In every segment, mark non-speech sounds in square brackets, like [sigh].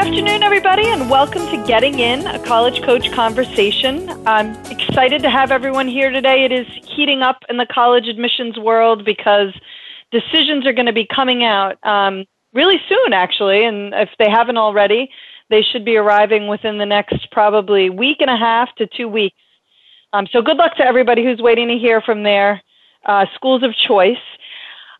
Afternoon, everybody, and welcome to Getting In, a college coach conversation. I'm excited to have everyone here today. It is heating up in the college admissions world because decisions are going to be coming out um, really soon, actually, and if they haven't already, they should be arriving within the next probably week and a half to two weeks. Um, so, good luck to everybody who's waiting to hear from their uh, schools of choice.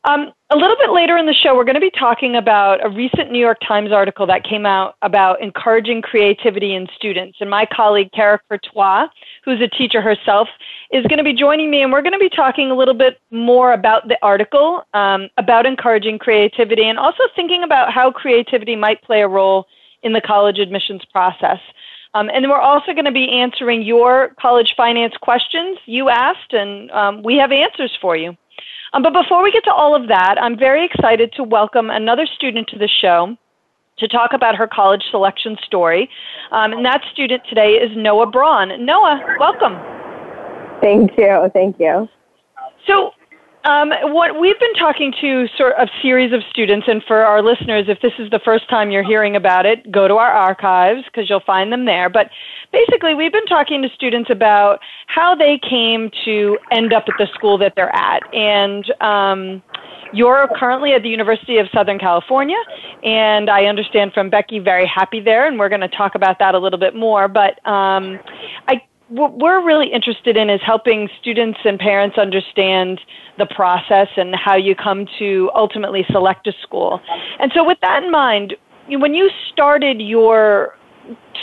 Um, a little bit later in the show, we're going to be talking about a recent New York Times article that came out about encouraging creativity in students. And my colleague, Kara Courtois, who's a teacher herself, is going to be joining me, and we're going to be talking a little bit more about the article, um, about encouraging creativity, and also thinking about how creativity might play a role in the college admissions process. Um, and we're also going to be answering your college finance questions you asked, and um, we have answers for you. Um, but before we get to all of that, I'm very excited to welcome another student to the show to talk about her college selection story. Um, and that student today is Noah Braun. Noah, welcome. Thank you. Thank you. So, um, what we've been talking to sort of series of students, and for our listeners, if this is the first time you're hearing about it, go to our archives because you'll find them there. But basically, we've been talking to students about how they came to end up at the school that they're at, and um, you're currently at the University of Southern California, and I understand from Becky, very happy there, and we're going to talk about that a little bit more. But um, I what we're really interested in is helping students and parents understand the process and how you come to ultimately select a school. And so, with that in mind, when you started your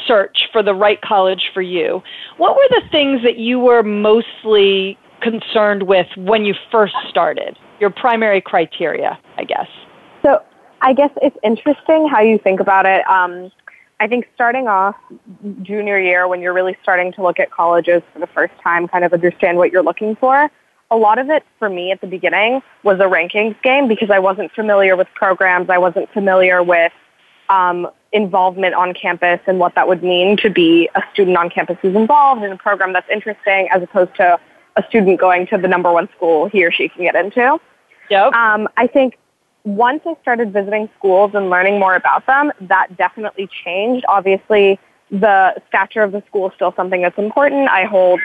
search for the right college for you, what were the things that you were mostly concerned with when you first started? Your primary criteria, I guess. So, I guess it's interesting how you think about it. Um, I think starting off junior year when you're really starting to look at colleges for the first time, kind of understand what you're looking for, a lot of it for me at the beginning was a rankings game because I wasn't familiar with programs. I wasn't familiar with um, involvement on campus and what that would mean to be a student on campus who's involved in a program that's interesting as opposed to a student going to the number one school he or she can get into. Yep. Um, I think once I started visiting schools and learning more about them, that definitely changed. Obviously, the stature of the school is still something that's important. I hold,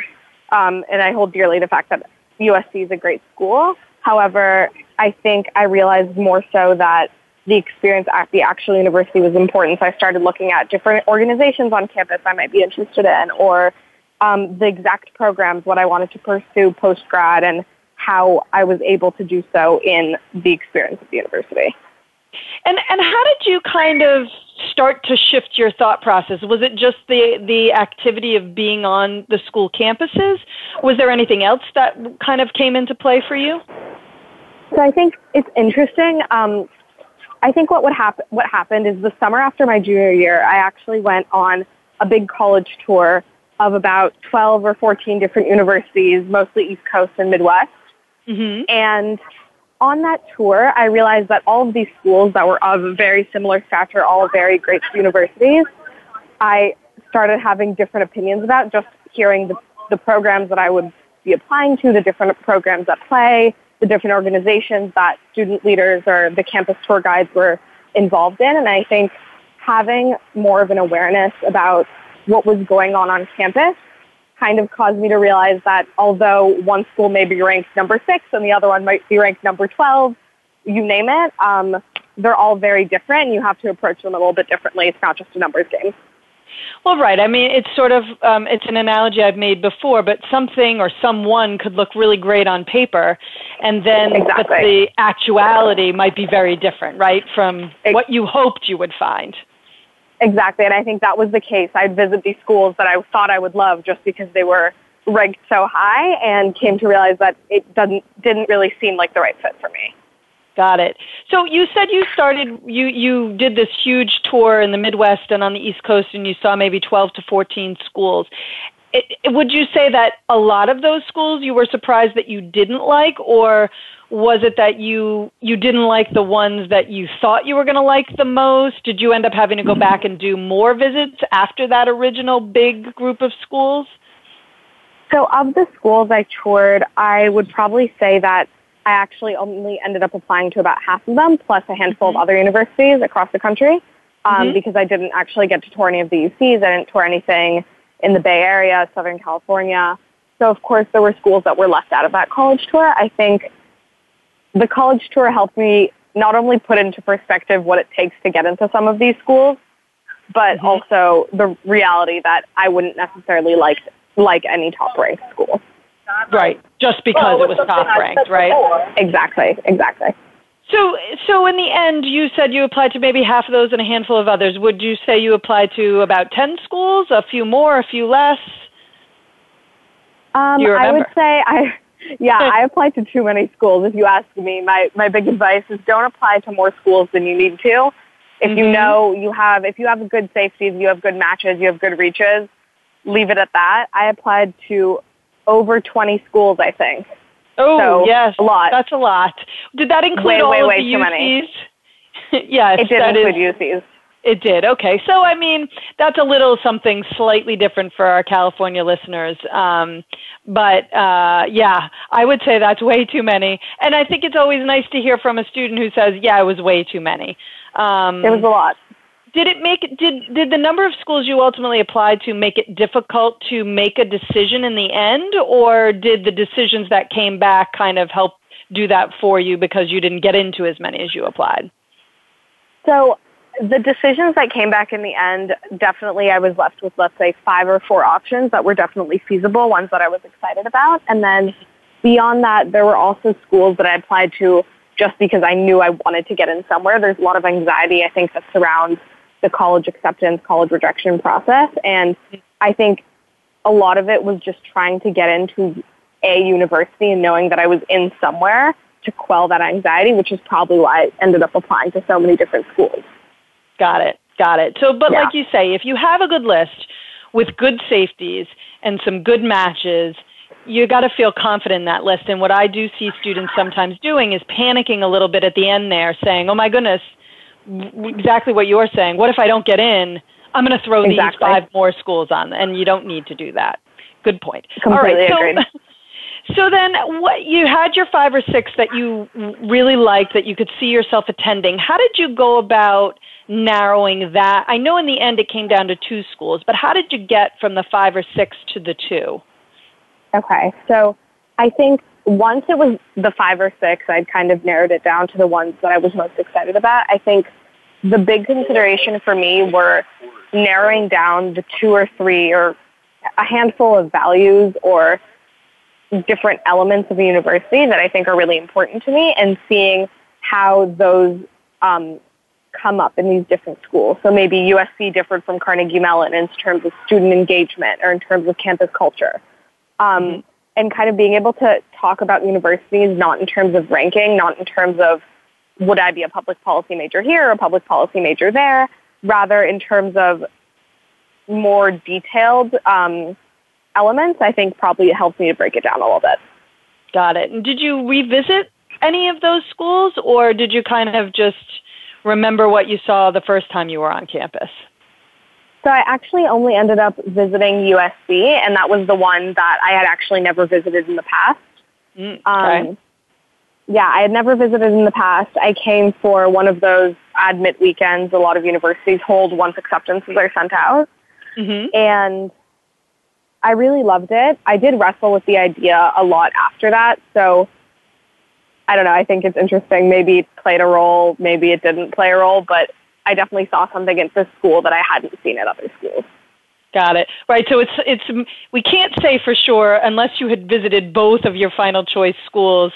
um, and I hold dearly the fact that USC is a great school. However, I think I realized more so that the experience at the actual university was important. So I started looking at different organizations on campus I might be interested in, or um, the exact programs, what I wanted to pursue post grad, and how I was able to do so in the experience of the university. And and how did you kind of start to shift your thought process? Was it just the the activity of being on the school campuses? Was there anything else that kind of came into play for you? So I think it's interesting. Um, I think what would happen what happened is the summer after my junior year, I actually went on a big college tour of about 12 or 14 different universities, mostly East Coast and Midwest. Mm-hmm. And on that tour, I realized that all of these schools that were of very similar stature, all very great universities, I started having different opinions about just hearing the, the programs that I would be applying to, the different programs at play, the different organizations that student leaders or the campus tour guides were involved in. And I think having more of an awareness about what was going on on campus kind of caused me to realize that although one school may be ranked number six and the other one might be ranked number 12, you name it. Um, they're all very different, and you have to approach them a little bit differently. It's not just a numbers game. Well, right. I mean, it's sort of um, it's an analogy I've made before, but something or someone could look really great on paper, and then exactly. but the actuality might be very different, right, from what you hoped you would find. Exactly, and I think that was the case. I'd visit these schools that I thought I would love just because they were ranked so high, and came to realize that it doesn't didn't really seem like the right fit for me. Got it. So you said you started you you did this huge tour in the Midwest and on the East Coast and you saw maybe 12 to 14 schools. It, would you say that a lot of those schools you were surprised that you didn't like or was it that you you didn't like the ones that you thought you were going to like the most? Did you end up having to go back and do more visits after that original big group of schools? So of the schools I toured, I would probably say that I actually only ended up applying to about half of them, plus a handful mm-hmm. of other universities across the country, um, mm-hmm. because I didn't actually get to tour any of the UCs. I didn't tour anything in the Bay Area, Southern California. So, of course, there were schools that were left out of that college tour. I think the college tour helped me not only put into perspective what it takes to get into some of these schools, but mm-hmm. also the reality that I wouldn't necessarily like like any top ranked school. Right, just because well, it was top ranked, right? Exactly, exactly. So, so in the end, you said you applied to maybe half of those and a handful of others. Would you say you applied to about ten schools, a few more, a few less? Um, I would say I, yeah, [laughs] I applied to too many schools. If you ask me, my my big advice is don't apply to more schools than you need to. If mm-hmm. you know you have, if you have good safeties, you have good matches, you have good reaches, leave it at that. I applied to over 20 schools, I think. Oh, so, yes. A lot. That's a lot. Did that include way, all way, of way the UCs? Many. [laughs] yes. It did include is, UCs. It did. Okay. So, I mean, that's a little something slightly different for our California listeners. Um, but, uh, yeah, I would say that's way too many. And I think it's always nice to hear from a student who says, yeah, it was way too many. Um, it was a lot. Did it make did did the number of schools you ultimately applied to make it difficult to make a decision in the end, or did the decisions that came back kind of help do that for you because you didn't get into as many as you applied? So the decisions that came back in the end, definitely I was left with let's say five or four options that were definitely feasible, ones that I was excited about, and then beyond that, there were also schools that I applied to just because I knew I wanted to get in somewhere. There's a lot of anxiety I think that surrounds the college acceptance, college rejection process. And I think a lot of it was just trying to get into a university and knowing that I was in somewhere to quell that anxiety, which is probably why I ended up applying to so many different schools. Got it. Got it. So, but yeah. like you say, if you have a good list with good safeties and some good matches, you got to feel confident in that list. And what I do see students sometimes doing is panicking a little bit at the end there, saying, "Oh my goodness, exactly what you're saying. What if I don't get in? I'm going to throw exactly. these five more schools on, and you don't need to do that. Good point. Completely All right, so, [laughs] so then, what you had your five or six that you really liked that you could see yourself attending. How did you go about narrowing that? I know in the end it came down to two schools, but how did you get from the five or six to the two? Okay, so I think once it was the five or six, I'd kind of narrowed it down to the ones that I was most excited about. I think the big consideration for me were narrowing down the two or three or a handful of values or different elements of a university that I think are really important to me and seeing how those um, come up in these different schools. So maybe USC differed from Carnegie Mellon in terms of student engagement or in terms of campus culture. Um, and kind of being able to talk about universities not in terms of ranking, not in terms of would I be a public policy major here or a public policy major there, rather in terms of more detailed um, elements, I think probably helps me to break it down a little bit. Got it. And did you revisit any of those schools or did you kind of just remember what you saw the first time you were on campus? So I actually only ended up visiting USC, and that was the one that I had actually never visited in the past. Mm, okay. Um, yeah, I had never visited in the past. I came for one of those admit weekends a lot of universities hold once acceptances are sent out. Mm-hmm. And I really loved it. I did wrestle with the idea a lot after that. So I don't know. I think it's interesting. Maybe it played a role, maybe it didn't play a role, but I definitely saw something at this school that I hadn't seen at other schools. Got it. Right. So it's it's we can't say for sure unless you had visited both of your final choice schools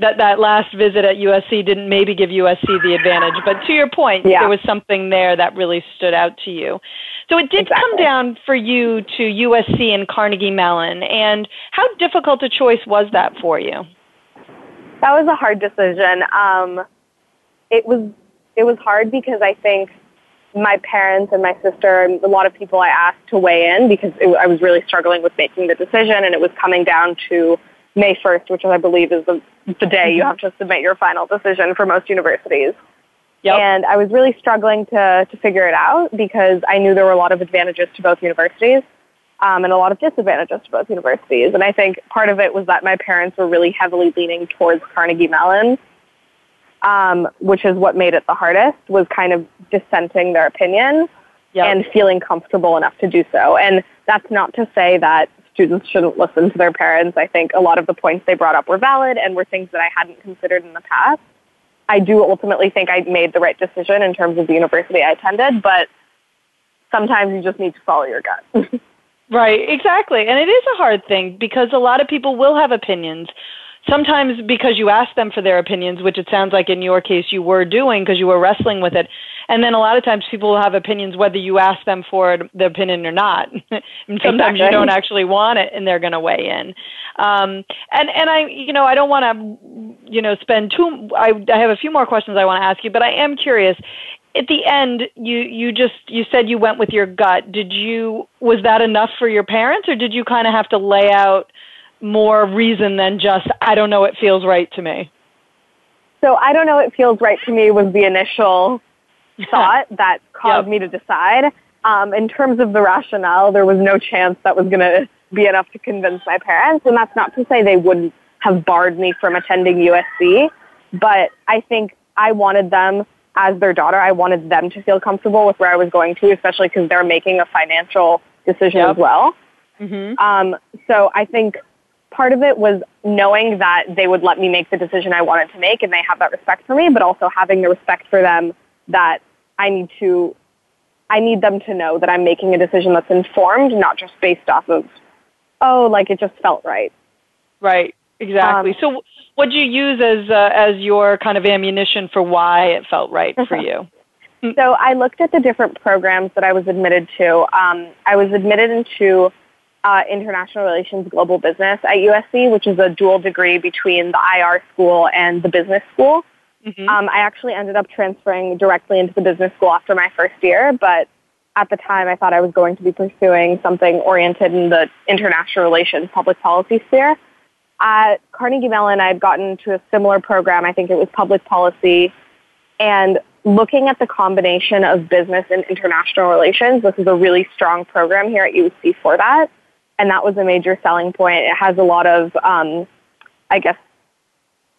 that that last visit at USC didn't maybe give USC the advantage. But to your point, yeah. there was something there that really stood out to you. So it did exactly. come down for you to USC and Carnegie Mellon. And how difficult a choice was that for you? That was a hard decision. Um, it was it was hard because I think my parents and my sister and a lot of people I asked to weigh in because it, I was really struggling with making the decision and it was coming down to May 1st, which I believe is the, the day you mm-hmm. have to submit your final decision for most universities. Yep. And I was really struggling to, to figure it out because I knew there were a lot of advantages to both universities um, and a lot of disadvantages to both universities. And I think part of it was that my parents were really heavily leaning towards Carnegie Mellon um, which is what made it the hardest, was kind of dissenting their opinion yep. and feeling comfortable enough to do so. And that's not to say that students shouldn't listen to their parents. I think a lot of the points they brought up were valid and were things that I hadn't considered in the past. I do ultimately think I made the right decision in terms of the university I attended, but sometimes you just need to follow your gut. [laughs] right, exactly. And it is a hard thing because a lot of people will have opinions sometimes because you ask them for their opinions, which it sounds like in your case you were doing because you were wrestling with it. And then a lot of times people will have opinions whether you ask them for the opinion or not. [laughs] and sometimes exactly. you don't actually want it and they're going to weigh in. Um, and, and I, you know, I don't want to, you know, spend too, I, I have a few more questions I want to ask you, but I am curious at the end you you just you said you went with your gut did you was that enough for your parents or did you kind of have to lay out more reason than just I don't know it feels right to me. So I don't know it feels right to me was the initial [laughs] thought that caused yep. me to decide. Um, in terms of the rationale, there was no chance that was going to be enough to convince my parents, and that's not to say they wouldn't have barred me from attending USC, but I think I wanted them as their daughter. I wanted them to feel comfortable with where I was going to, especially because they're making a financial decision yep. as well. Mm-hmm. Um, so I think part of it was knowing that they would let me make the decision I wanted to make and they have that respect for me, but also having the respect for them that I need to, I need them to know that I'm making a decision that's informed, not just based off of, oh, like it just felt right. Right. Exactly. Um, so, what do you use as uh, as your kind of ammunition for why it felt right for [laughs] you? So I looked at the different programs that I was admitted to. Um, I was admitted into uh, International Relations Global Business at USC, which is a dual degree between the IR school and the business school. Mm-hmm. Um, I actually ended up transferring directly into the business school after my first year, but at the time I thought I was going to be pursuing something oriented in the international relations public policy sphere. At Carnegie Mellon, I had gotten to a similar program. I think it was public policy. And looking at the combination of business and international relations, this is a really strong program here at USC for that and that was a major selling point. It has a lot of, um, I guess,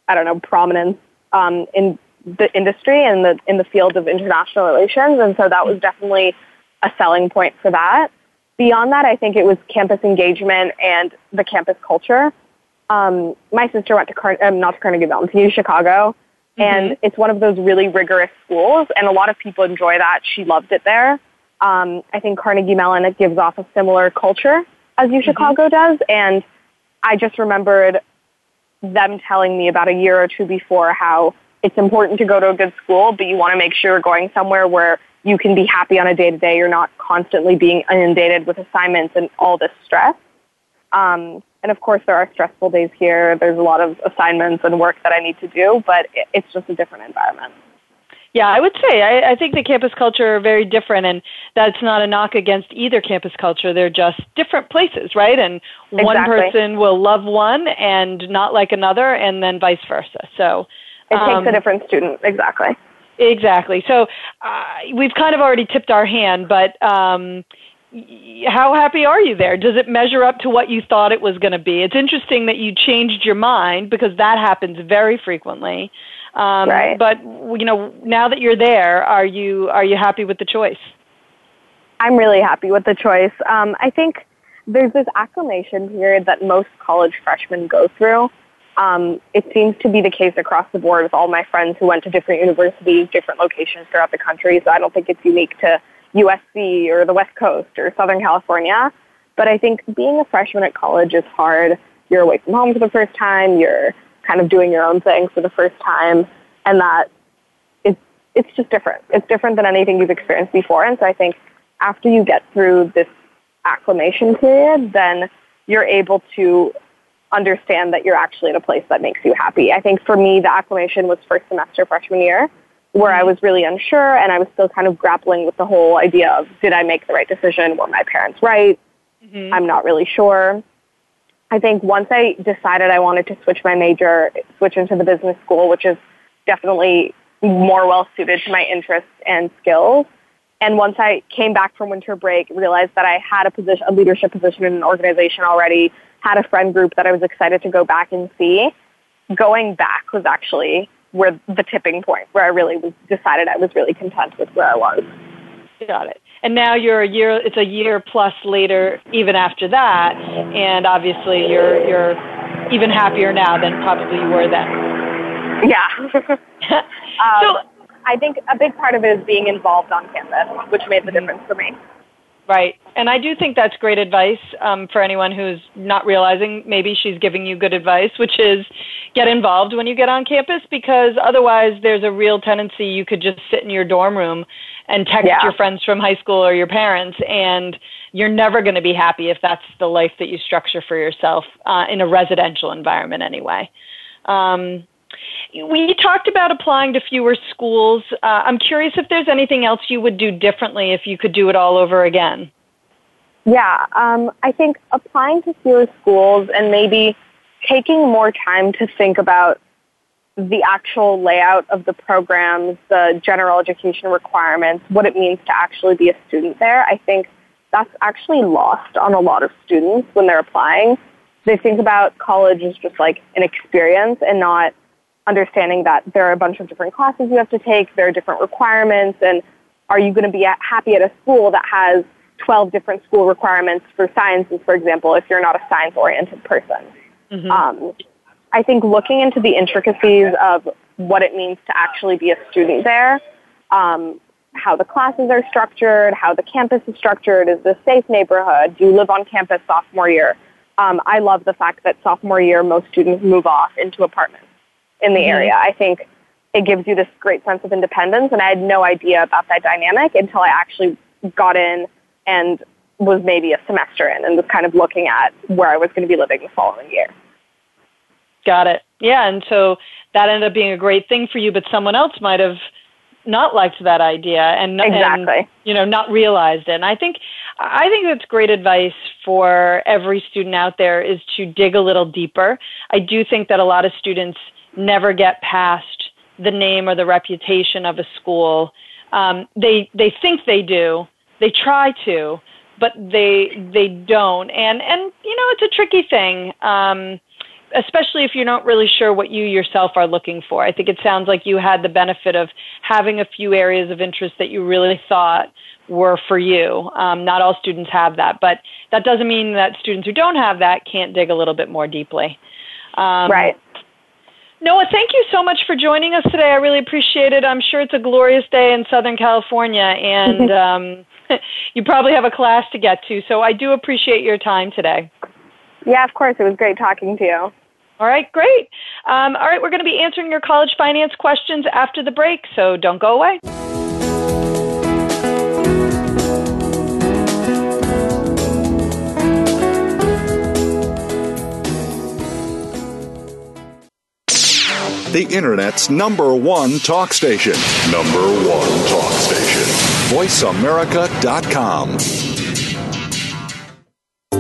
I don't know, prominence um, in the industry and the in the field of international relations, and so that was definitely a selling point for that. Beyond that, I think it was campus engagement and the campus culture. Um, my sister went to Car- um, not to Carnegie Mellon, to Chicago, mm-hmm. and it's one of those really rigorous schools, and a lot of people enjoy that. She loved it there. Um, I think Carnegie Mellon it gives off a similar culture as U Chicago mm-hmm. does. And I just remembered them telling me about a year or two before how it's important to go to a good school, but you want to make sure you're going somewhere where you can be happy on a day to day. You're not constantly being inundated with assignments and all this stress. Um, and of course, there are stressful days here. There's a lot of assignments and work that I need to do, but it's just a different environment. Yeah, I would say I, I think the campus culture are very different, and that's not a knock against either campus culture. They're just different places, right? And one person will love one and not like another, and then vice versa. So it um, takes a different student, exactly. Exactly. So uh, we've kind of already tipped our hand, but um, how happy are you there? Does it measure up to what you thought it was going to be? It's interesting that you changed your mind because that happens very frequently. Um, right. But you know, now that you're there, are you are you happy with the choice? I'm really happy with the choice. Um, I think there's this acclimation period that most college freshmen go through. Um, it seems to be the case across the board with all my friends who went to different universities, different locations throughout the country. So I don't think it's unique to USC or the West Coast or Southern California. But I think being a freshman at college is hard. You're away from home for the first time. You're kind of doing your own thing for the first time, and that it's it's just different. It's different than anything you've experienced before. And so I think after you get through this acclimation period, then you're able to understand that you're actually in a place that makes you happy. I think for me, the acclimation was first semester freshman year, where I was really unsure and I was still kind of grappling with the whole idea of did I make the right decision? Were my parents right? Mm-hmm. I'm not really sure. I think once I decided I wanted to switch my major, switch into the business school, which is definitely more well suited to my interests and skills. And once I came back from winter break, realized that I had a position, a leadership position in an organization already, had a friend group that I was excited to go back and see. Going back was actually where the tipping point, where I really was decided I was really content with where I was. Got it. And now you're a year. It's a year plus later, even after that, and obviously you're you're even happier now than probably you were then. Yeah. [laughs] um, so I think a big part of it is being involved on campus, which made the difference for me. Right. And I do think that's great advice um, for anyone who's not realizing maybe she's giving you good advice, which is get involved when you get on campus because otherwise there's a real tendency you could just sit in your dorm room and text yeah. your friends from high school or your parents and you're never going to be happy if that's the life that you structure for yourself uh, in a residential environment anyway. Um, we talked about applying to fewer schools. Uh, I'm curious if there's anything else you would do differently if you could do it all over again. Yeah, um, I think applying to fewer schools and maybe taking more time to think about the actual layout of the programs, the general education requirements, what it means to actually be a student there. I think that's actually lost on a lot of students when they're applying. They think about college as just like an experience and not understanding that there are a bunch of different classes you have to take, there are different requirements, and are you going to be happy at a school that has 12 different school requirements for sciences, for example, if you're not a science oriented person? Mm-hmm. Um, I think looking into the intricacies of what it means to actually be a student there, um, how the classes are structured, how the campus is structured, is this a safe neighborhood? Do you live on campus sophomore year? Um, I love the fact that sophomore year most students move off into apartments in the mm-hmm. area. I think it gives you this great sense of independence, and I had no idea about that dynamic until I actually got in and was maybe a semester in and was kind of looking at where I was going to be living the following year. Got it. Yeah, and so that ended up being a great thing for you, but someone else might have not liked that idea and, exactly. and you know not realized it. And I think I think that's great advice for every student out there is to dig a little deeper. I do think that a lot of students never get past the name or the reputation of a school. Um, they they think they do. They try to, but they they don't. And and you know it's a tricky thing. Um, especially if you're not really sure what you yourself are looking for. I think it sounds like you had the benefit of having a few areas of interest that you really thought were for you. Um, not all students have that, but that doesn't mean that students who don't have that can't dig a little bit more deeply. Um, right. Noah, thank you so much for joining us today. I really appreciate it. I'm sure it's a glorious day in Southern California, and [laughs] um, [laughs] you probably have a class to get to. So I do appreciate your time today. Yeah, of course. It was great talking to you. All right, great. Um, all right, we're going to be answering your college finance questions after the break, so don't go away. the Internet's number one talk station. Number one talk station. VoiceAmerica.com.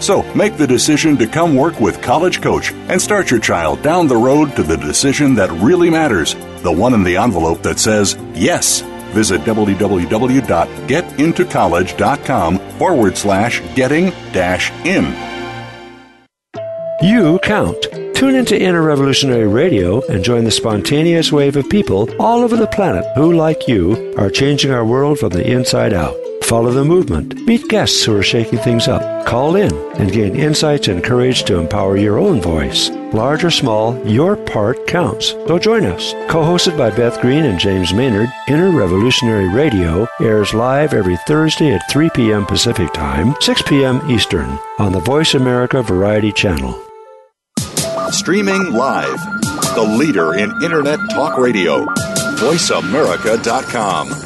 So make the decision to come work with College Coach and start your child down the road to the decision that really matters, the one in the envelope that says yes. Visit www.getintocollege.com forward slash getting dash in. You count. Tune into Inner Revolutionary Radio and join the spontaneous wave of people all over the planet who, like you, are changing our world from the inside out. Follow the movement. Meet guests who are shaking things up. Call in and gain insights and courage to empower your own voice. Large or small, your part counts. So join us. Co hosted by Beth Green and James Maynard, Inner Revolutionary Radio airs live every Thursday at 3 p.m. Pacific Time, 6 p.m. Eastern on the Voice America Variety Channel. Streaming live, the leader in Internet Talk Radio, VoiceAmerica.com.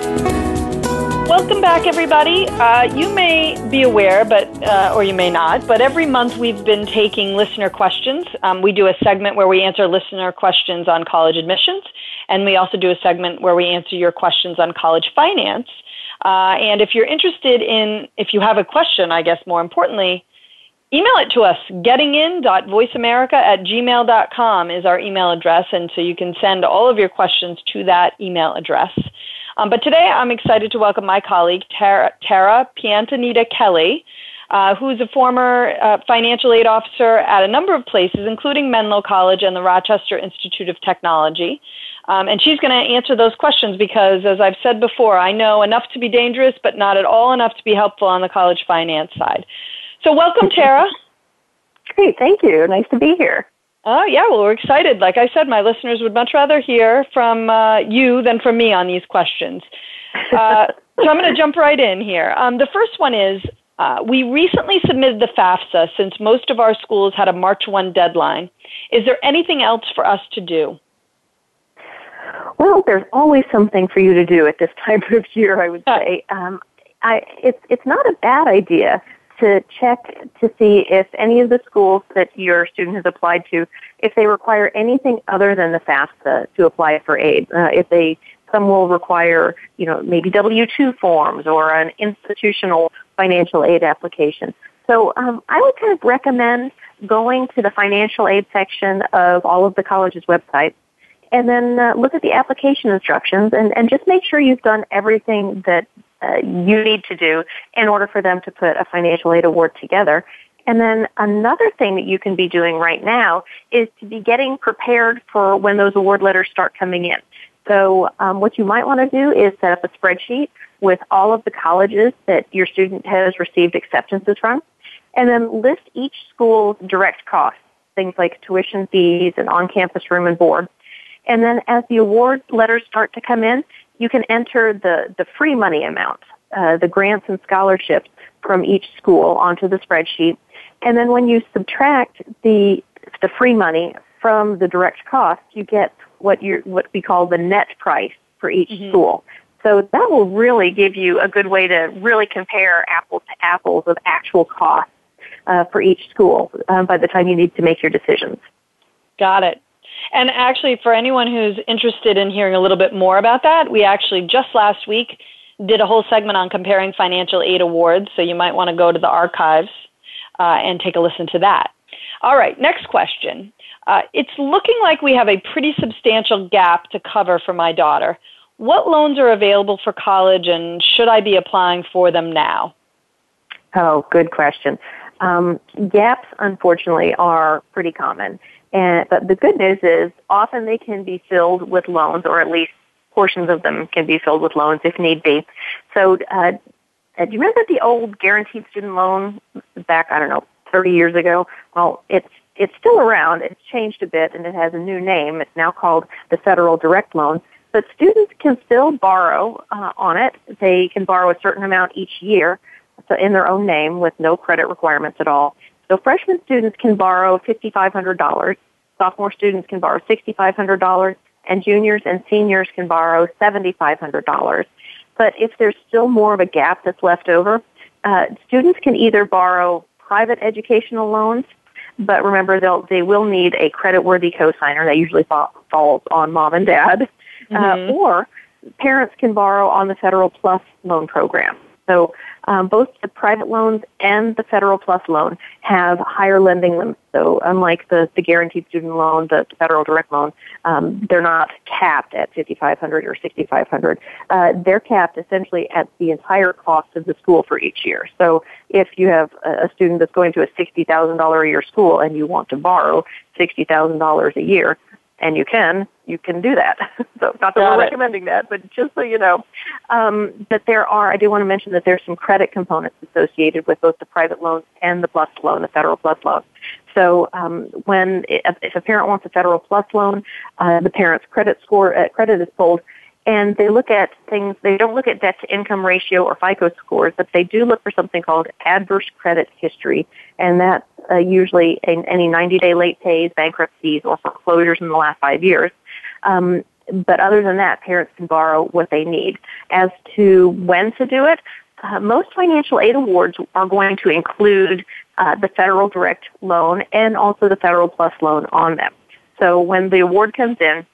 Welcome back, everybody. Uh, you may be aware, but uh, or you may not, but every month we've been taking listener questions. Um, we do a segment where we answer listener questions on college admissions, and we also do a segment where we answer your questions on college finance. Uh, and if you're interested in, if you have a question, I guess more importantly, email it to us. Gettingin.voiceamerica at gmail.com is our email address, and so you can send all of your questions to that email address. Um, but today I'm excited to welcome my colleague, Tara, Tara Piantanita Kelly, uh, who's a former uh, financial aid officer at a number of places, including Menlo College and the Rochester Institute of Technology. Um, and she's going to answer those questions because, as I've said before, I know enough to be dangerous, but not at all enough to be helpful on the college finance side. So, welcome, Tara. Great, thank you. Nice to be here. Oh, yeah, well, we're excited. Like I said, my listeners would much rather hear from uh, you than from me on these questions. Uh, [laughs] so I'm going to jump right in here. Um, the first one is uh, we recently submitted the FAFSA since most of our schools had a March 1 deadline. Is there anything else for us to do? Well, there's always something for you to do at this time of year, I would say. Um, I, it's, it's not a bad idea to check to see if any of the schools that your student has applied to, if they require anything other than the FAFSA to apply for aid. Uh, if they, some will require, you know, maybe W-2 forms or an institutional financial aid application. So um, I would kind of recommend going to the financial aid section of all of the college's websites and then uh, look at the application instructions and, and just make sure you've done everything that uh, you need to do in order for them to put a financial aid award together. And then another thing that you can be doing right now is to be getting prepared for when those award letters start coming in. So um, what you might want to do is set up a spreadsheet with all of the colleges that your student has received acceptances from, and then list each school's direct costs, things like tuition fees and on-campus room and board. And then as the award letters start to come in, you can enter the, the free money amount, uh, the grants and scholarships from each school onto the spreadsheet. And then when you subtract the, the free money from the direct cost, you get what you what we call the net price for each mm-hmm. school. So that will really give you a good way to really compare apples to apples of actual costs uh, for each school um, by the time you need to make your decisions. Got it. And actually, for anyone who's interested in hearing a little bit more about that, we actually just last week did a whole segment on comparing financial aid awards, so you might want to go to the archives uh, and take a listen to that. All right, next question. Uh, it's looking like we have a pretty substantial gap to cover for my daughter. What loans are available for college, and should I be applying for them now? Oh, good question. Um, gaps, unfortunately, are pretty common. And, but the good news is often they can be filled with loans, or at least portions of them can be filled with loans if need be. So, uh, uh do you remember the old guaranteed student loan back, I don't know, 30 years ago? Well, it's it's still around. It's changed a bit and it has a new name. It's now called the Federal Direct Loan. But students can still borrow uh, on it. They can borrow a certain amount each year so in their own name with no credit requirements at all. So freshman students can borrow $5,500. Sophomore students can borrow $6,500 and juniors and seniors can borrow $7,500. But if there's still more of a gap that's left over, uh, students can either borrow private educational loans, but remember they'll, they will need a credit-worthy cosigner. That usually falls on mom and dad. Uh, mm-hmm. Uh, or parents can borrow on the Federal Plus loan program. So um, both the private loans and the federal plus loan have higher lending limits. So unlike the, the guaranteed student loan, the federal direct loan, um, they're not capped at 5500 or 6500 uh, They're capped essentially at the entire cost of the school for each year. So if you have a student that's going to a $60,000 a year school and you want to borrow $60,000 a year, and you can, you can do that. [laughs] so not that Got we're it. recommending that, but just so you know, um, that there are, I do want to mention that there's some credit components associated with both the private loans and the plus loan, the federal plus loan. So um, when if a parent wants a federal plus loan, uh, the parent's credit score uh, credit is pulled and they look at things, they don't look at debt to income ratio or FICO scores, but they do look for something called adverse credit history, and that's uh, usually any 90 day late pays, bankruptcies, or foreclosures in the last five years. Um, but other than that, parents can borrow what they need. As to when to do it, uh, most financial aid awards are going to include uh, the federal direct loan and also the federal plus loan on them. So when the award comes in,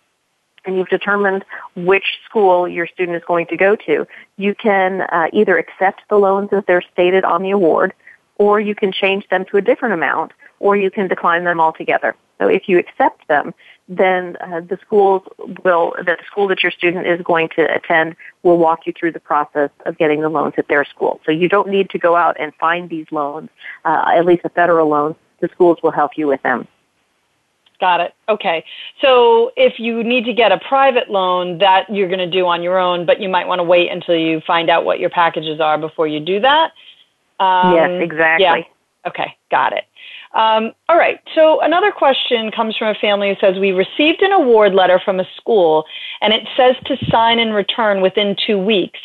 and you've determined which school your student is going to go to, you can uh, either accept the loans as they're stated on the award, or you can change them to a different amount, or you can decline them altogether. So if you accept them, then uh, the schools will, the school that your student is going to attend will walk you through the process of getting the loans at their school. So you don't need to go out and find these loans, uh, at least the federal loans. The schools will help you with them. Got it. Okay. So if you need to get a private loan, that you're going to do on your own, but you might want to wait until you find out what your packages are before you do that. Um, yes, exactly. Yeah. Okay, got it. Um, all right. So another question comes from a family who says we received an award letter from a school, and it says to sign and return within two weeks.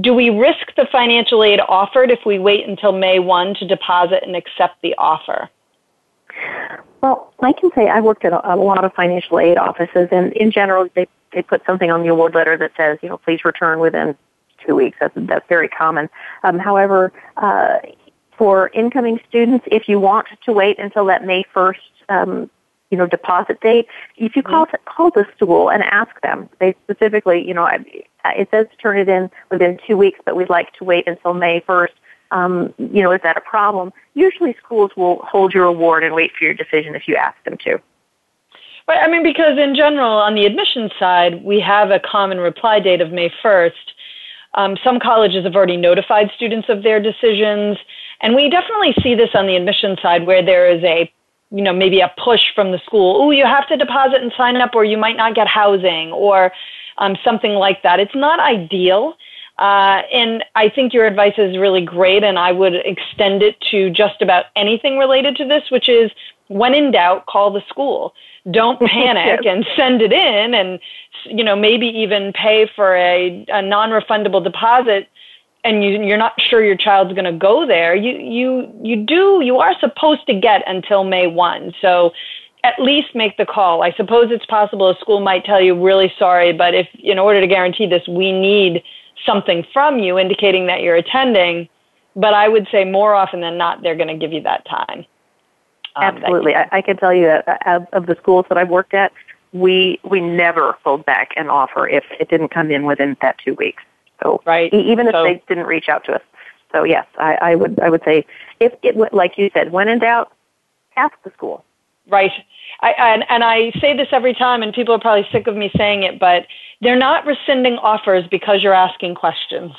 Do we risk the financial aid offered if we wait until May 1 to deposit and accept the offer? Well, I can say I worked at a, a lot of financial aid offices, and in general, they they put something on the award letter that says, you know, please return within two weeks. That's that's very common. Um, however, uh, for incoming students, if you want to wait until that May first, um, you know, deposit date, if you call mm-hmm. call the school and ask them, they specifically, you know, it says to turn it in within two weeks, but we'd like to wait until May first um, you know, is that a problem? Usually schools will hold your award and wait for your decision if you ask them to. Right. I mean, because in general, on the admissions side, we have a common reply date of May 1st. Um, some colleges have already notified students of their decisions. And we definitely see this on the admission side where there is a, you know, maybe a push from the school. Oh, you have to deposit and sign up or you might not get housing or um, something like that. It's not ideal. Uh, and I think your advice is really great, and I would extend it to just about anything related to this, which is when in doubt, call the school. Don't [laughs] panic yes. and send it in, and you know maybe even pay for a, a non-refundable deposit. And you, you're not sure your child's going to go there. You you you do you are supposed to get until May one. So at least make the call. I suppose it's possible a school might tell you, really sorry, but if in order to guarantee this, we need something from you indicating that you're attending. But I would say more often than not, they're going to give you that time. Um, Absolutely. I, I, can tell you that of, of the schools that I've worked at, we we never hold back an offer if it didn't come in within that two weeks. So right. even if so, they didn't reach out to us. So yes, I, I would I would say if it like you said, when in doubt, ask the school. Right. I, and, and I say this every time, and people are probably sick of me saying it, but they're not rescinding offers because you're asking questions.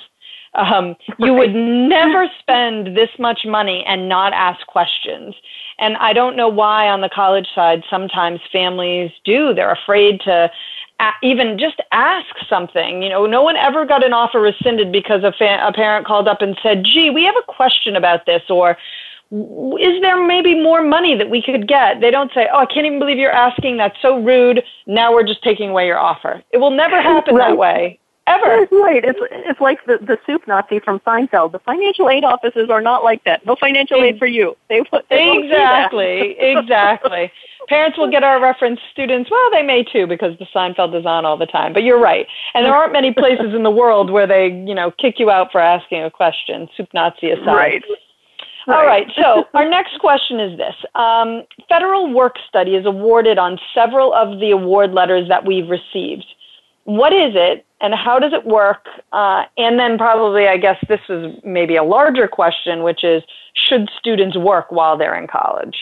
Um, you would never spend this much money and not ask questions. And I don't know why on the college side sometimes families do. They're afraid to even just ask something. You know, no one ever got an offer rescinded because a, fa- a parent called up and said, "Gee, we have a question about this," or is there maybe more money that we could get? They don't say, "Oh, I can't even believe you're asking. That's so rude. Now we're just taking away your offer." It will never happen right. that way. Ever. Right. It's it's like the the soup Nazi from Seinfeld. The financial aid offices are not like that. No financial aid for you. They, they exactly exactly. [laughs] Parents will get our reference students. Well, they may too because the Seinfeld is on all the time. But you're right. And there aren't many places in the world where they you know kick you out for asking a question. Soup Nazi aside. Right. Right. All right. So [laughs] our next question is this: um, Federal work study is awarded on several of the award letters that we've received. What is it, and how does it work? Uh, and then probably, I guess this is maybe a larger question, which is: Should students work while they're in college?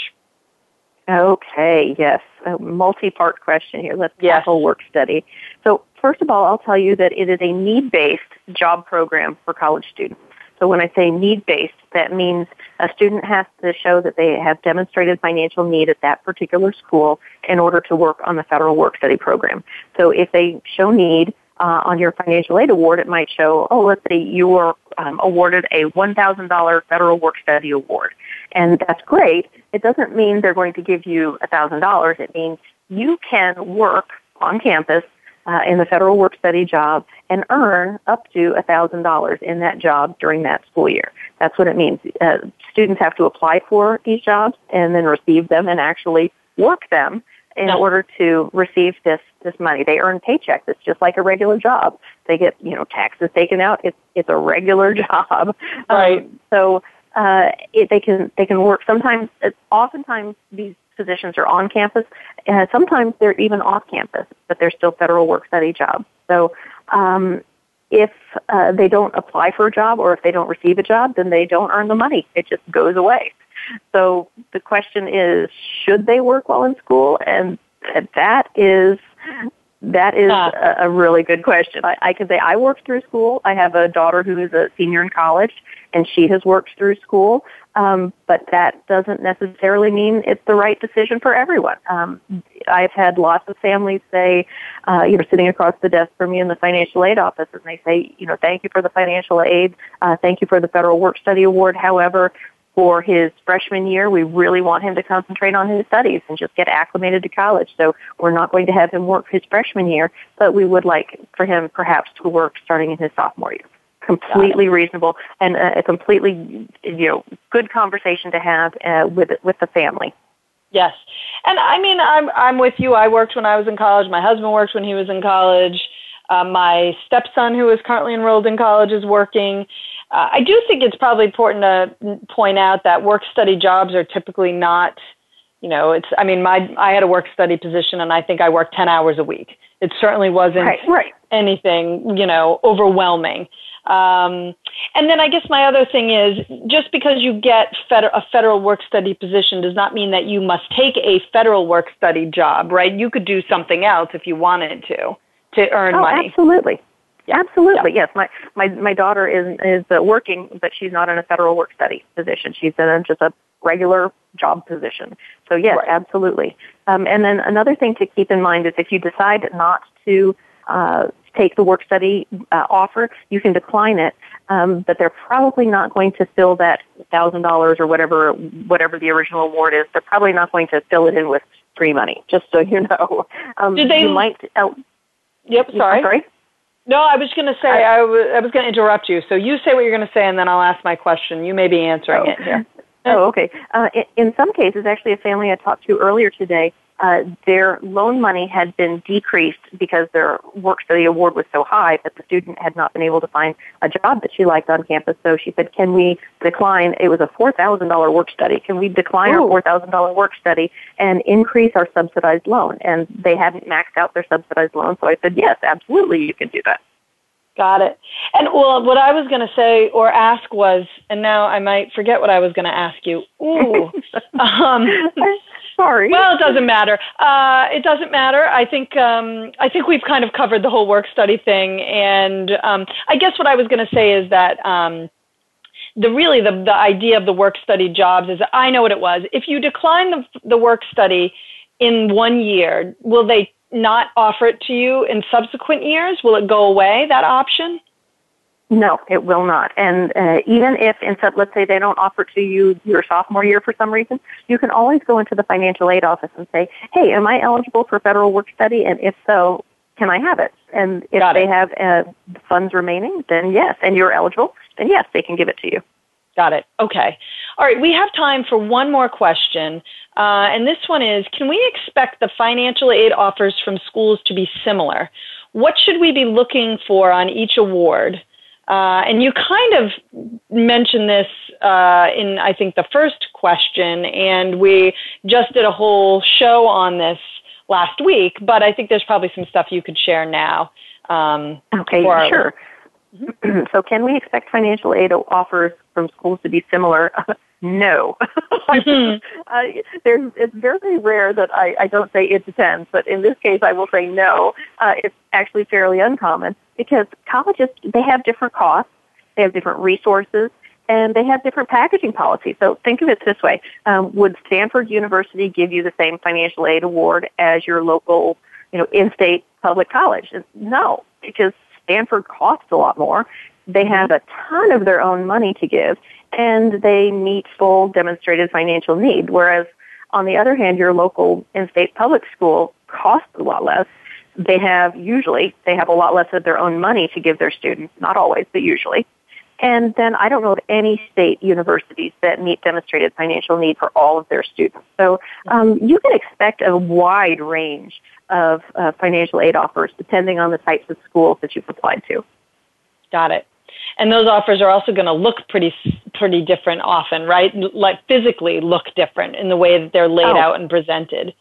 Okay. Yes. A multi-part question here. Let's yes. tackle work study. So first of all, I'll tell you that it is a need-based job program for college students. So when I say need-based, that means a student has to show that they have demonstrated financial need at that particular school in order to work on the federal work study program. So if they show need uh, on your financial aid award, it might show, oh, let's say you were um, awarded a $1,000 federal work study award. And that's great. It doesn't mean they're going to give you $1,000. It means you can work on campus uh, in the federal work study job and earn up to $1,000 in that job during that school year. That's what it means. Uh, students have to apply for these jobs and then receive them and actually work them in order to receive this this money. They earn paychecks. It's just like a regular job. They get you know taxes taken out. It's it's a regular [laughs] job. Right. Um, so uh, it, they can they can work. Sometimes, it's oftentimes these positions are on campus. Uh, sometimes they're even off campus, but they're still federal work study jobs. So um, if uh, they don't apply for a job or if they don't receive a job, then they don't earn the money. It just goes away. So the question is, should they work while in school? And that is that is a, a really good question. I, I can say I worked through school. I have a daughter who is a senior in college, and she has worked through school. Um, but that doesn't necessarily mean it's the right decision for everyone. Um, I've had lots of families say, uh, you know, sitting across the desk from me in the financial aid office, and they say, you know, thank you for the financial aid, uh, thank you for the federal work study award. However, for his freshman year, we really want him to concentrate on his studies and just get acclimated to college. So we're not going to have him work his freshman year, but we would like for him perhaps to work starting in his sophomore year. Completely reasonable and a completely, you know, good conversation to have uh, with with the family. Yes, and I mean, I'm I'm with you. I worked when I was in college. My husband worked when he was in college. Uh, my stepson, who is currently enrolled in college, is working. Uh, I do think it's probably important to point out that work study jobs are typically not, you know, it's, I mean, my, I had a work study position and I think I worked 10 hours a week. It certainly wasn't right, right. anything, you know, overwhelming. Um, and then I guess my other thing is just because you get fed- a federal work study position does not mean that you must take a federal work study job, right? You could do something else if you wanted to to earn oh, money. Absolutely. Absolutely, yes. My my my daughter is is uh, working, but she's not in a federal work study position. She's in a, just a regular job position. So yes, right. absolutely. Um, and then another thing to keep in mind is if you decide not to uh, take the work study uh, offer, you can decline it. Um, but they're probably not going to fill that thousand dollars or whatever whatever the original award is. They're probably not going to fill it in with free money. Just so you know. [laughs] Um, Did they? You might. Uh, yep. Sorry. sorry. No, I was going to say I, I, w- I was going to interrupt you. So you say what you're going to say, and then I'll ask my question. You may be answering oh. it here. [laughs] oh, okay. Uh, in, in, some cases, actually, a family I talked to earlier today, uh, their loan money had been decreased because their work study award was so high that the student had not been able to find a job that she liked on campus. So she said, "Can we decline? It was a four thousand dollar work study. Can we decline Ooh. our four thousand dollar work study and increase our subsidized loan?" And they hadn't maxed out their subsidized loan, so I said, "Yes, absolutely, you can do that." Got it. And well, what I was going to say or ask was, and now I might forget what I was going to ask you. Ooh. [laughs] um, [laughs] Sorry. Well, it doesn't matter. Uh, it doesn't matter. I think um, I think we've kind of covered the whole work study thing, and um, I guess what I was going to say is that. Um, the really the, the idea of the work study jobs is I know what it was. If you decline the, the work study in one year, will they not offer it to you in subsequent years? Will it go away, that option? No, it will not. And uh, even if, instead, let's say they don't offer to you your sophomore year for some reason, you can always go into the financial aid office and say, "Hey, am I eligible for federal work study? And if so, can I have it?" And if they have uh, funds remaining, then yes. And you're eligible, then yes, they can give it to you. Got it. Okay. All right. We have time for one more question. Uh, and this one is Can we expect the financial aid offers from schools to be similar? What should we be looking for on each award? Uh, and you kind of mentioned this uh, in, I think, the first question, and we just did a whole show on this last week, but I think there's probably some stuff you could share now. Um, okay, sure. Mm-hmm. [clears throat] [clears throat] so, can we expect financial aid offers from schools to be similar? [laughs] no. [laughs] mm-hmm. uh, there's, it's very rare that I, I don't say it depends, but in this case, I will say no. Uh, it's actually fairly uncommon because colleges they have different costs, they have different resources, and they have different packaging policies. So think of it this way: um, Would Stanford University give you the same financial aid award as your local, you know, in-state public college? No, because Stanford costs a lot more. They have a ton of their own money to give, and they meet full demonstrated financial need. Whereas, on the other hand, your local and state public school costs a lot less. They have usually they have a lot less of their own money to give their students. Not always but usually. And then i don't know of any state universities that meet demonstrated financial need for all of their students. So um, you can expect a wide range of uh, financial aid offers depending on the types of schools that you've applied to. Got it and those offers are also going to look pretty pretty different often right like physically look different in the way that they're laid oh. out and presented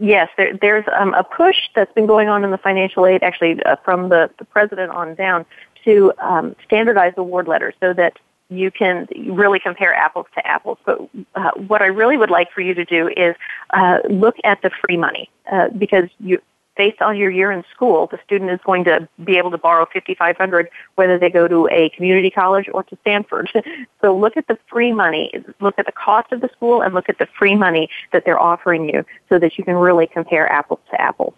Yes, there, there's um, a push that's been going on in the financial aid, actually uh, from the, the president on down, to um, standardize award letters so that you can really compare apples to apples. But uh, what I really would like for you to do is uh, look at the free money uh, because you, based on your year in school, the student is going to be able to borrow 5500 whether they go to a community college or to Stanford. [laughs] so look at the free money, look at the cost of the school and look at the free money that they're offering you so that you can really compare apples to apples.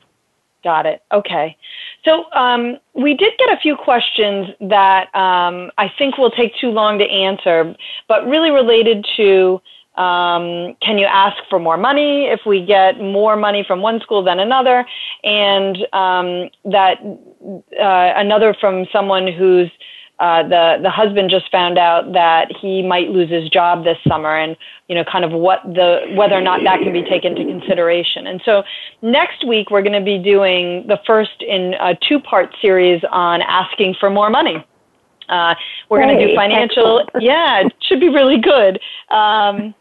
Got it. Okay. So um, we did get a few questions that um, I think will take too long to answer, but really related to um, can you ask for more money if we get more money from one school than another? And um, that uh, another from someone who's uh, the the husband just found out that he might lose his job this summer, and you know, kind of what the whether or not that can be taken into consideration. And so next week we're going to be doing the first in a two part series on asking for more money. Uh, we're going to do financial. Yeah, it should be really good. Um,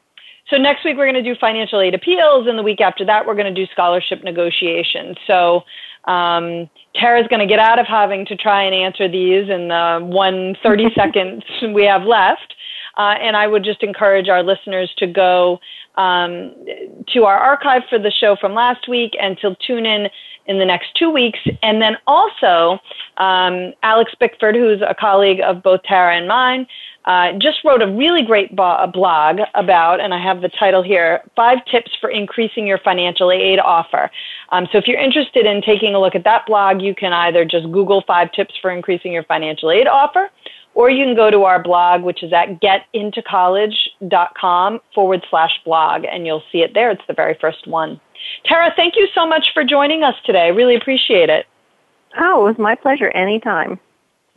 so next week we're going to do financial aid appeals, and the week after that we're going to do scholarship negotiations. So um, Tara's going to get out of having to try and answer these in the one 30 [laughs] seconds we have left. Uh, and I would just encourage our listeners to go um, to our archive for the show from last week and to tune in in the next two weeks. And then also, um, Alex Bickford, who's a colleague of both Tara and mine, uh, just wrote a really great bo- blog about, and I have the title here, Five Tips for Increasing Your Financial Aid Offer. Um, so if you're interested in taking a look at that blog, you can either just Google Five Tips for Increasing Your Financial Aid Offer, or you can go to our blog, which is at getintocollege.com forward slash blog, and you'll see it there. It's the very first one. Tara, thank you so much for joining us today. Really appreciate it. Oh, it was my pleasure anytime.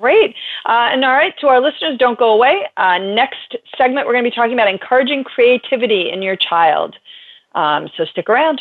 Great. Uh, and all right, to our listeners, don't go away. Uh, next segment, we're going to be talking about encouraging creativity in your child. Um, so stick around.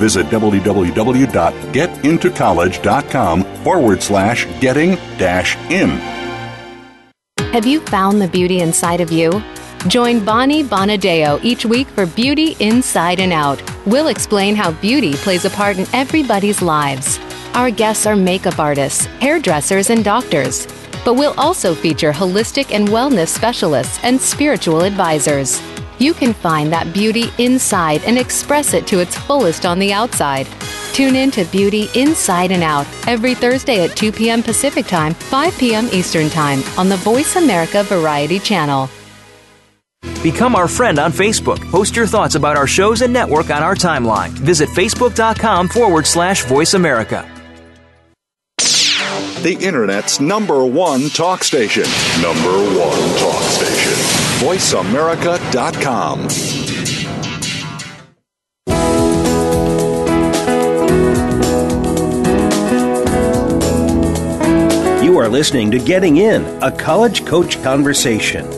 Visit www.getintocollege.com forward slash getting dash in. Have you found the beauty inside of you? Join Bonnie Bonadeo each week for Beauty Inside and Out. We'll explain how beauty plays a part in everybody's lives. Our guests are makeup artists, hairdressers, and doctors. But we'll also feature holistic and wellness specialists and spiritual advisors. You can find that beauty inside and express it to its fullest on the outside. Tune in to Beauty Inside and Out every Thursday at 2 p.m. Pacific Time, 5 p.m. Eastern Time on the Voice America Variety Channel. Become our friend on Facebook. Post your thoughts about our shows and network on our timeline. Visit facebook.com forward slash voice America. The Internet's number one talk station. Number one talk station. VoiceAmerica.com. You are listening to Getting In, a college coach conversation.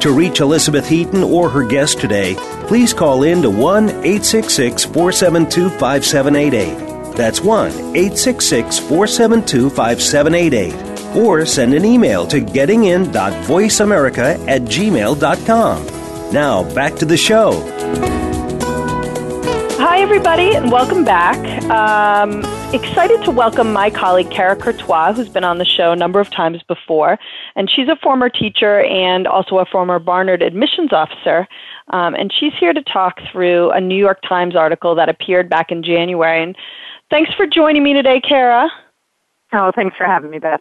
To reach Elizabeth Heaton or her guest today, please call in to 1 866 472 5788. That's 1 866 472 5788. Or send an email to gettingin.voiceamerica at gmail.com. Now, back to the show. Hi, everybody, and welcome back. Um, excited to welcome my colleague, Kara Courtois, who's been on the show a number of times before. And she's a former teacher and also a former Barnard admissions officer. Um, and she's here to talk through a New York Times article that appeared back in January. And thanks for joining me today, Kara. Oh, thanks for having me, Beth.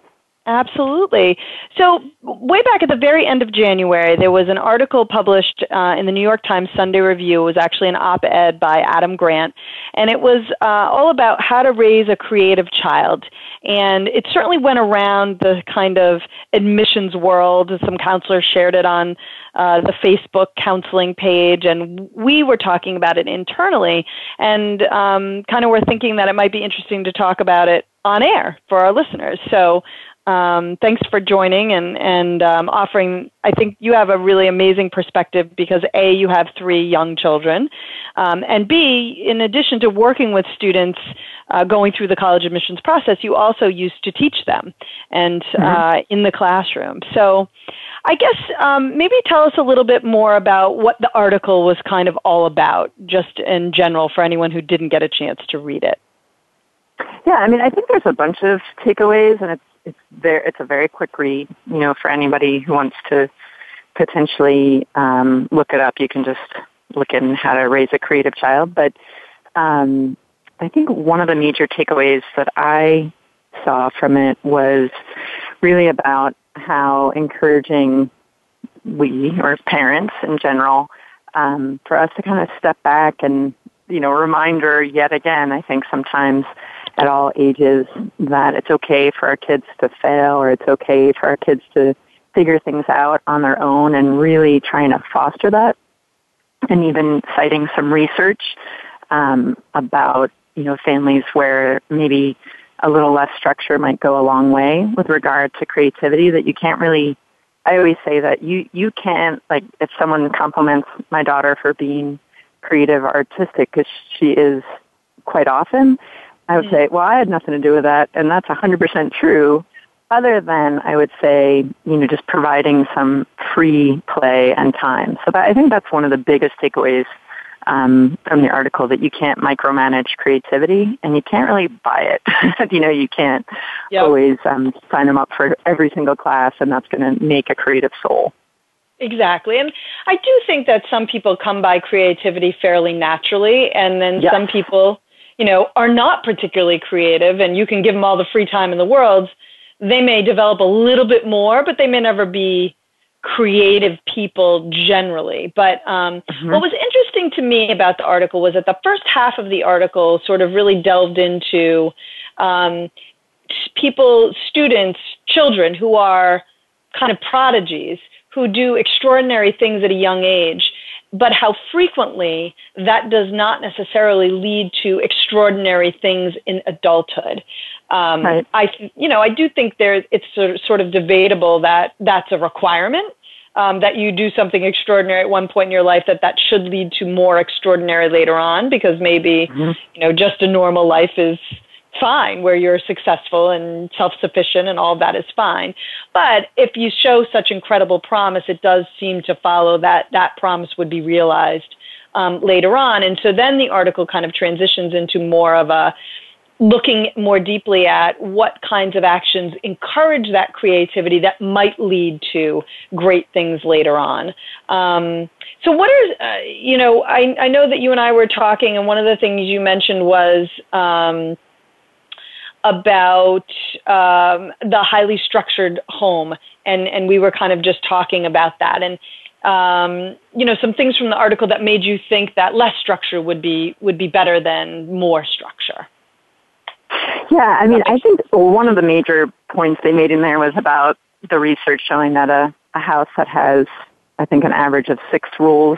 Absolutely. So, way back at the very end of January, there was an article published uh, in the New York Times Sunday Review. It was actually an op ed by Adam Grant, and it was uh, all about how to raise a creative child. And it certainly went around the kind of admissions world. Some counselors shared it on uh, the Facebook counseling page, and we were talking about it internally, and um, kind of were thinking that it might be interesting to talk about it on air for our listeners. So um, thanks for joining and, and um, offering. I think you have a really amazing perspective because A, you have three young children, um, and B, in addition to working with students uh, going through the college admissions process, you also used to teach them and mm-hmm. uh, in the classroom. So I guess um, maybe tell us a little bit more about what the article was kind of all about, just in general, for anyone who didn't get a chance to read it. Yeah, I mean, I think there's a bunch of takeaways, and it's it's there. It's a very quick read. You know, for anybody who wants to potentially um, look it up, you can just look in how to raise a creative child. But um, I think one of the major takeaways that I saw from it was really about how encouraging we or parents in general um, for us to kind of step back and you know reminder yet again I think sometimes at all ages that it's okay for our kids to fail or it's okay for our kids to figure things out on their own and really trying to foster that. And even citing some research um, about you know families where maybe a little less structure might go a long way with regard to creativity that you can't really I always say that you you can't like if someone compliments my daughter for being creative artistic because she is quite often I would say, well, I had nothing to do with that, and that's 100% true. Other than I would say, you know, just providing some free play and time. So that, I think that's one of the biggest takeaways um, from the article that you can't micromanage creativity and you can't really buy it. [laughs] you know, you can't yep. always um, sign them up for every single class and that's going to make a creative soul. Exactly. And I do think that some people come by creativity fairly naturally, and then yes. some people, you know, are not particularly creative, and you can give them all the free time in the world. They may develop a little bit more, but they may never be creative people generally. But um, mm-hmm. what was interesting to me about the article was that the first half of the article sort of really delved into um, people, students, children who are kind of prodigies who do extraordinary things at a young age, but how frequently that does not necessarily lead to extraordinary things in adulthood. Um, right. I, you know, I do think there it's sort of, sort of debatable that that's a requirement. Um, that you do something extraordinary at one point in your life that that should lead to more extraordinary later on because maybe mm-hmm. you know just a normal life is fine where you're successful and self-sufficient and all that is fine but if you show such incredible promise it does seem to follow that that promise would be realized um, later on and so then the article kind of transitions into more of a looking more deeply at what kinds of actions encourage that creativity that might lead to great things later on. Um, so, what are, uh, you know, I, I know that you and I were talking, and one of the things you mentioned was um, about um, the highly structured home, and and we were kind of just talking about that, and um, you know some things from the article that made you think that less structure would be would be better than more structure. Yeah, I mean, I think one of the major points they made in there was about the research showing that a, a house that has, I think, an average of six rules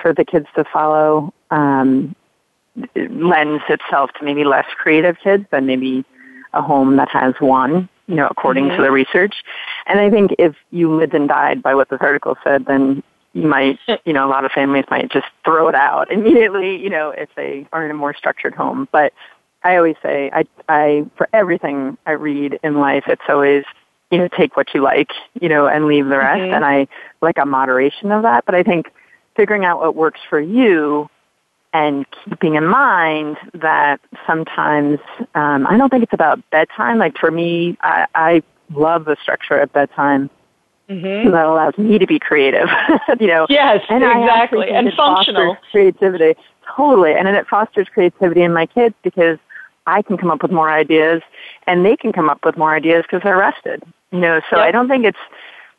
for the kids to follow um, lends itself to maybe less creative kids than maybe a home that has one, you know, according mm-hmm. to the research. And I think if you lived and died by what this article said, then you might, you know, a lot of families might just throw it out [laughs] immediately, you know, if they are in a more structured home. But I always say, I, I, for everything I read in life, it's always, you know, take what you like, you know, and leave the rest. Mm-hmm. And I like a moderation of that. But I think figuring out what works for you and keeping in mind that sometimes um, I don't think it's about bedtime. Like for me, I, I love the structure of bedtime. Mm-hmm. That allows me to be creative, [laughs] you know. Yes, and exactly, and functional creativity. Totally, and then it fosters creativity in my kids because I can come up with more ideas, and they can come up with more ideas because they're rested. You know, so yep. I don't think it's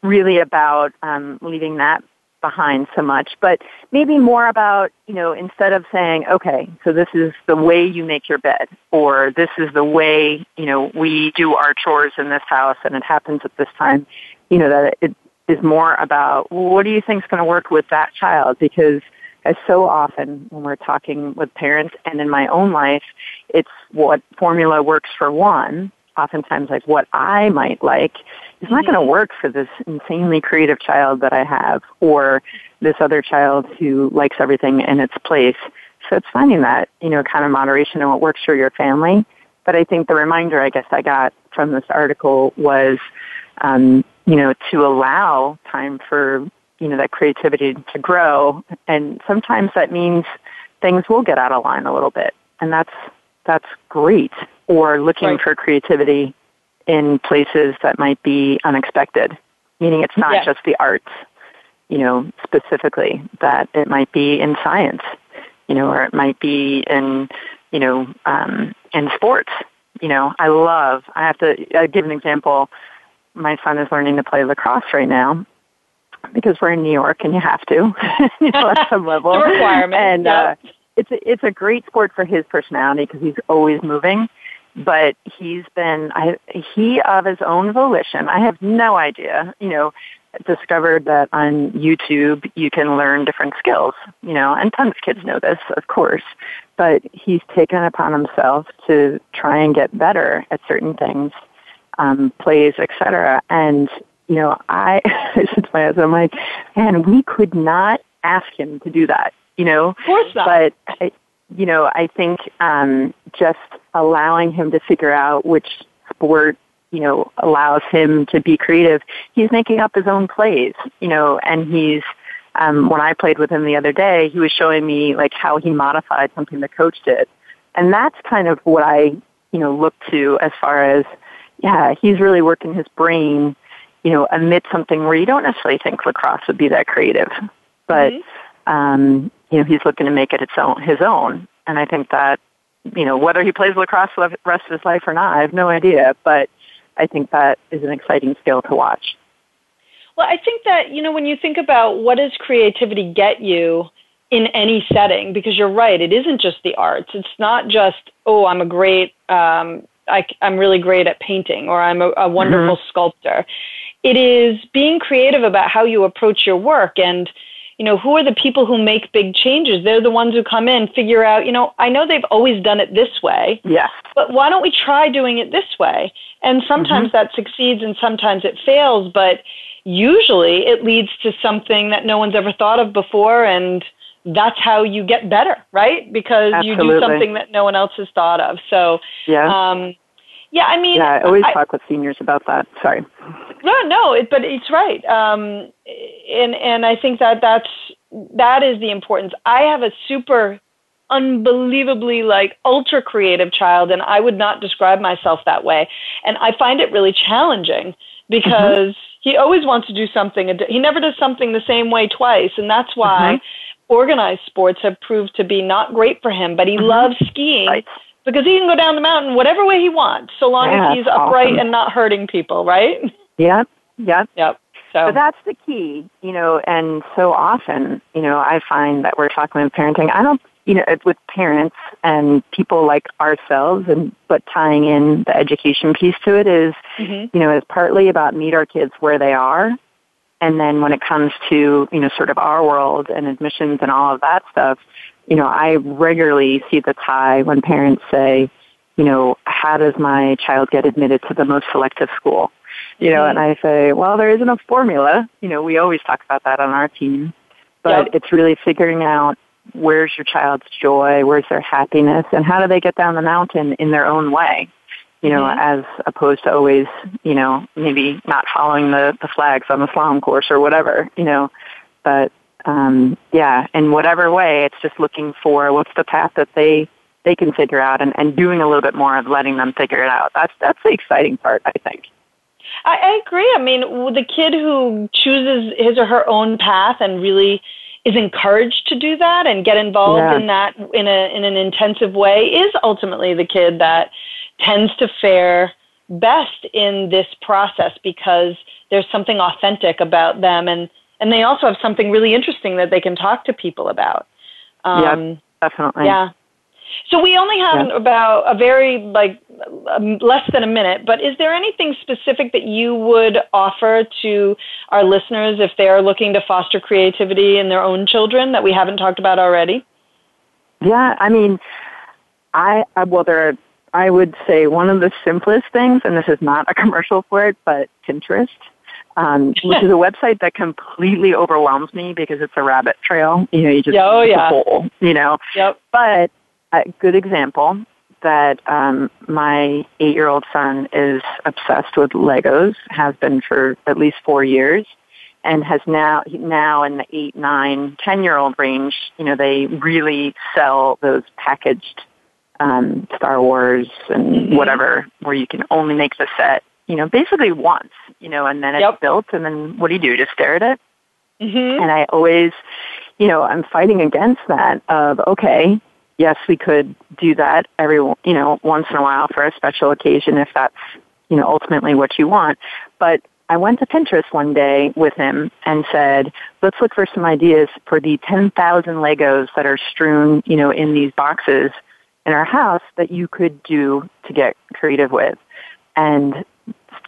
really about um, leaving that behind so much, but maybe more about, you know, instead of saying, okay, so this is the way you make your bed, or this is the way, you know, we do our chores in this house and it happens at this time, you know, that it is more about what do you think is going to work with that child? Because as so often when we're talking with parents and in my own life, it's what formula works for one, oftentimes like what I might like is not going to work for this insanely creative child that I have or this other child who likes everything in its place. So it's finding that, you know, kind of moderation and what works for your family. But I think the reminder I guess I got from this article was, um, you know, to allow time for, you know, that creativity to grow. And sometimes that means things will get out of line a little bit. And that's, that's great. Or looking right. for creativity in places that might be unexpected, meaning it's not just the arts, you know, specifically, that it might be in science, you know, or it might be in, you know, um, in sports. You know, I love, I have to I give an example. My son is learning to play lacrosse right now because we're in New York and you have to, [laughs] you know, at some level. requirement. And, yep. uh, it's a, it's a great sport for his personality because he's always moving but he's been I, he of his own volition i have no idea you know discovered that on youtube you can learn different skills you know and tons of kids know this of course but he's taken upon himself to try and get better at certain things um, plays etc and you know [laughs] i said to my husband i'm like man we could not ask him to do that you know of course not. but I, you know, I think um, just allowing him to figure out which sport, you know, allows him to be creative. He's making up his own plays, you know, and he's um, when I played with him the other day, he was showing me like how he modified something the coach did. And that's kind of what I, you know, look to as far as, yeah, he's really working his brain, you know, amid something where you don't necessarily think lacrosse would be that creative. But, mm-hmm. um, you know, he's looking to make it its own, his own. And I think that, you know, whether he plays lacrosse the rest of his life or not, I have no idea. But I think that is an exciting skill to watch. Well, I think that, you know, when you think about what does creativity get you in any setting, because you're right, it isn't just the arts. It's not just, oh, I'm a great, um, I, am really great at painting or I'm a, a wonderful mm-hmm. sculptor. It is being creative about how you approach your work and, you know, who are the people who make big changes? They're the ones who come in, figure out, you know, I know they've always done it this way. Yes. But why don't we try doing it this way? And sometimes mm-hmm. that succeeds and sometimes it fails, but usually it leads to something that no one's ever thought of before and that's how you get better, right? Because Absolutely. you do something that no one else has thought of. So, yeah. Um, yeah, I mean, yeah, I always I, talk with seniors about that. Sorry. No, no, it, but it's right. Um, and and I think that that's that is the importance. I have a super unbelievably like ultra creative child and I would not describe myself that way. And I find it really challenging because mm-hmm he always wants to do something. He never does something the same way twice, and that's why mm-hmm. organized sports have proved to be not great for him. But he mm-hmm. loves skiing right. Because he can go down the mountain whatever way he wants, so long yeah, as he's upright awesome. and not hurting people. Right? Yep. Yep. Yep. So. But that's the key, you know, and so often, you know, I find that we're talking about parenting. I don't you know, with parents and people like ourselves, and but tying in the education piece to it is, mm-hmm. you know, is partly about meet our kids where they are, and then when it comes to you know sort of our world and admissions and all of that stuff, you know, I regularly see the tie when parents say, you know, how does my child get admitted to the most selective school? You know, mm-hmm. and I say, well, there isn't a formula. You know, we always talk about that on our team, but yep. it's really figuring out where's your child's joy, where's their happiness, and how do they get down the mountain in their own way? You know, mm-hmm. as opposed to always, you know, maybe not following the, the flags on the slalom course or whatever, you know. But um, yeah, in whatever way, it's just looking for what's the path that they they can figure out and, and doing a little bit more of letting them figure it out. That's that's the exciting part, I think. I, I agree. I mean, the kid who chooses his or her own path and really is encouraged to do that and get involved yeah. in that in a in an intensive way is ultimately the kid that tends to fare best in this process because there's something authentic about them and and they also have something really interesting that they can talk to people about. Um, yeah, definitely. Yeah. So we only have yeah. about a very like um, less than a minute, but is there anything specific that you would offer to our listeners if they are looking to foster creativity in their own children that we haven't talked about already? Yeah, I mean, I, I well, there are, I would say one of the simplest things, and this is not a [laughs] commercial for it, but Pinterest. Um, which is a website that completely overwhelms me because it's a rabbit trail. You know, you just oh, yeah. hole, you know. Yep. But a good example that um, my eight-year-old son is obsessed with Legos, has been for at least four years, and has now now in the eight, nine, ten-year-old range. You know, they really sell those packaged um, Star Wars and mm-hmm. whatever, where you can only make the set. You know, basically once. You know, and then it's yep. built, and then what do you do? Just stare at it. Mm-hmm. And I always, you know, I'm fighting against that. Of okay, yes, we could do that every, you know, once in a while for a special occasion if that's, you know, ultimately what you want. But I went to Pinterest one day with him and said, let's look for some ideas for the 10,000 Legos that are strewn, you know, in these boxes in our house that you could do to get creative with. And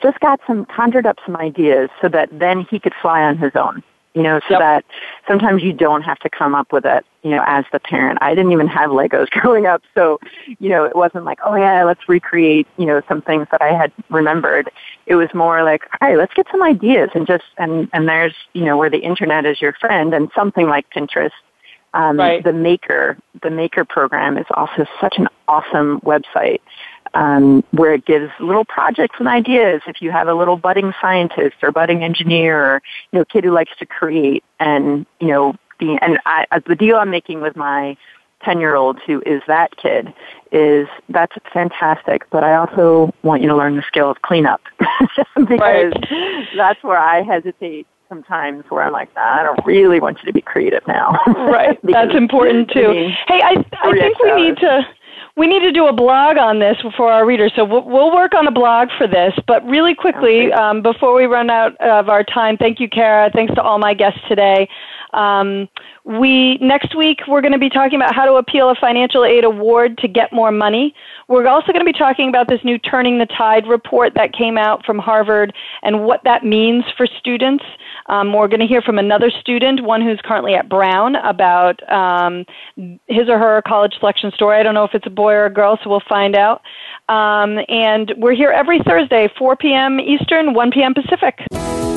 just got some, conjured up some ideas so that then he could fly on his own you know, so yep. that sometimes you don't have to come up with it, you know, as the parent. I didn't even have Legos [laughs] growing up, so, you know, it wasn't like, oh yeah, let's recreate, you know, some things that I had remembered. It was more like, all right, let's get some ideas and just, and, and there's, you know, where the internet is your friend and something like Pinterest Um, right. The Maker, the Maker program is also such an awesome website um, where it gives little projects and ideas. If you have a little budding scientist or budding engineer or you know kid who likes to create, and you know, the, and I, the deal I'm making with my 10 year old who is that kid is that's fantastic, but I also want you to learn the skill of cleanup [laughs] because right. that's where I hesitate sometimes where I'm like, I don't really want you to be creative now. [laughs] right. [laughs] that's important too. hey, I, I think we need to we need to do a blog on this for our readers. So we'll, we'll work on a blog for this. But really quickly, um, before we run out of our time, thank you, Kara. Thanks to all my guests today. Um, we next week we're going to be talking about how to appeal a financial aid award to get more money. We're also going to be talking about this new Turning the Tide report that came out from Harvard and what that means for students. Um, we're going to hear from another student, one who's currently at Brown, about um, his or her college selection story. I don't know if it's a boy or a girl, so we'll find out. Um, and we're here every Thursday, 4 p.m. Eastern, 1 p.m. Pacific.